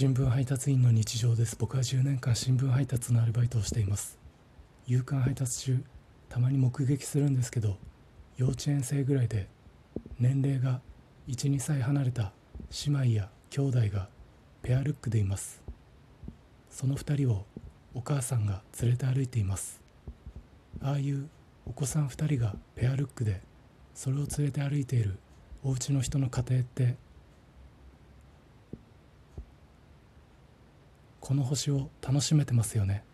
新聞配達員の日常です。僕は10年間新聞配達のアルバイトをしています。夕刊配達中たまに目撃するんですけど幼稚園生ぐらいで年齢が12歳離れた姉妹や兄弟がペアルックでいます。その2人をお母さんが連れて歩いています。ああいうお子さん2人がペアルックでそれを連れて歩いているお家の人の家庭ってこの星を楽しめてますよね。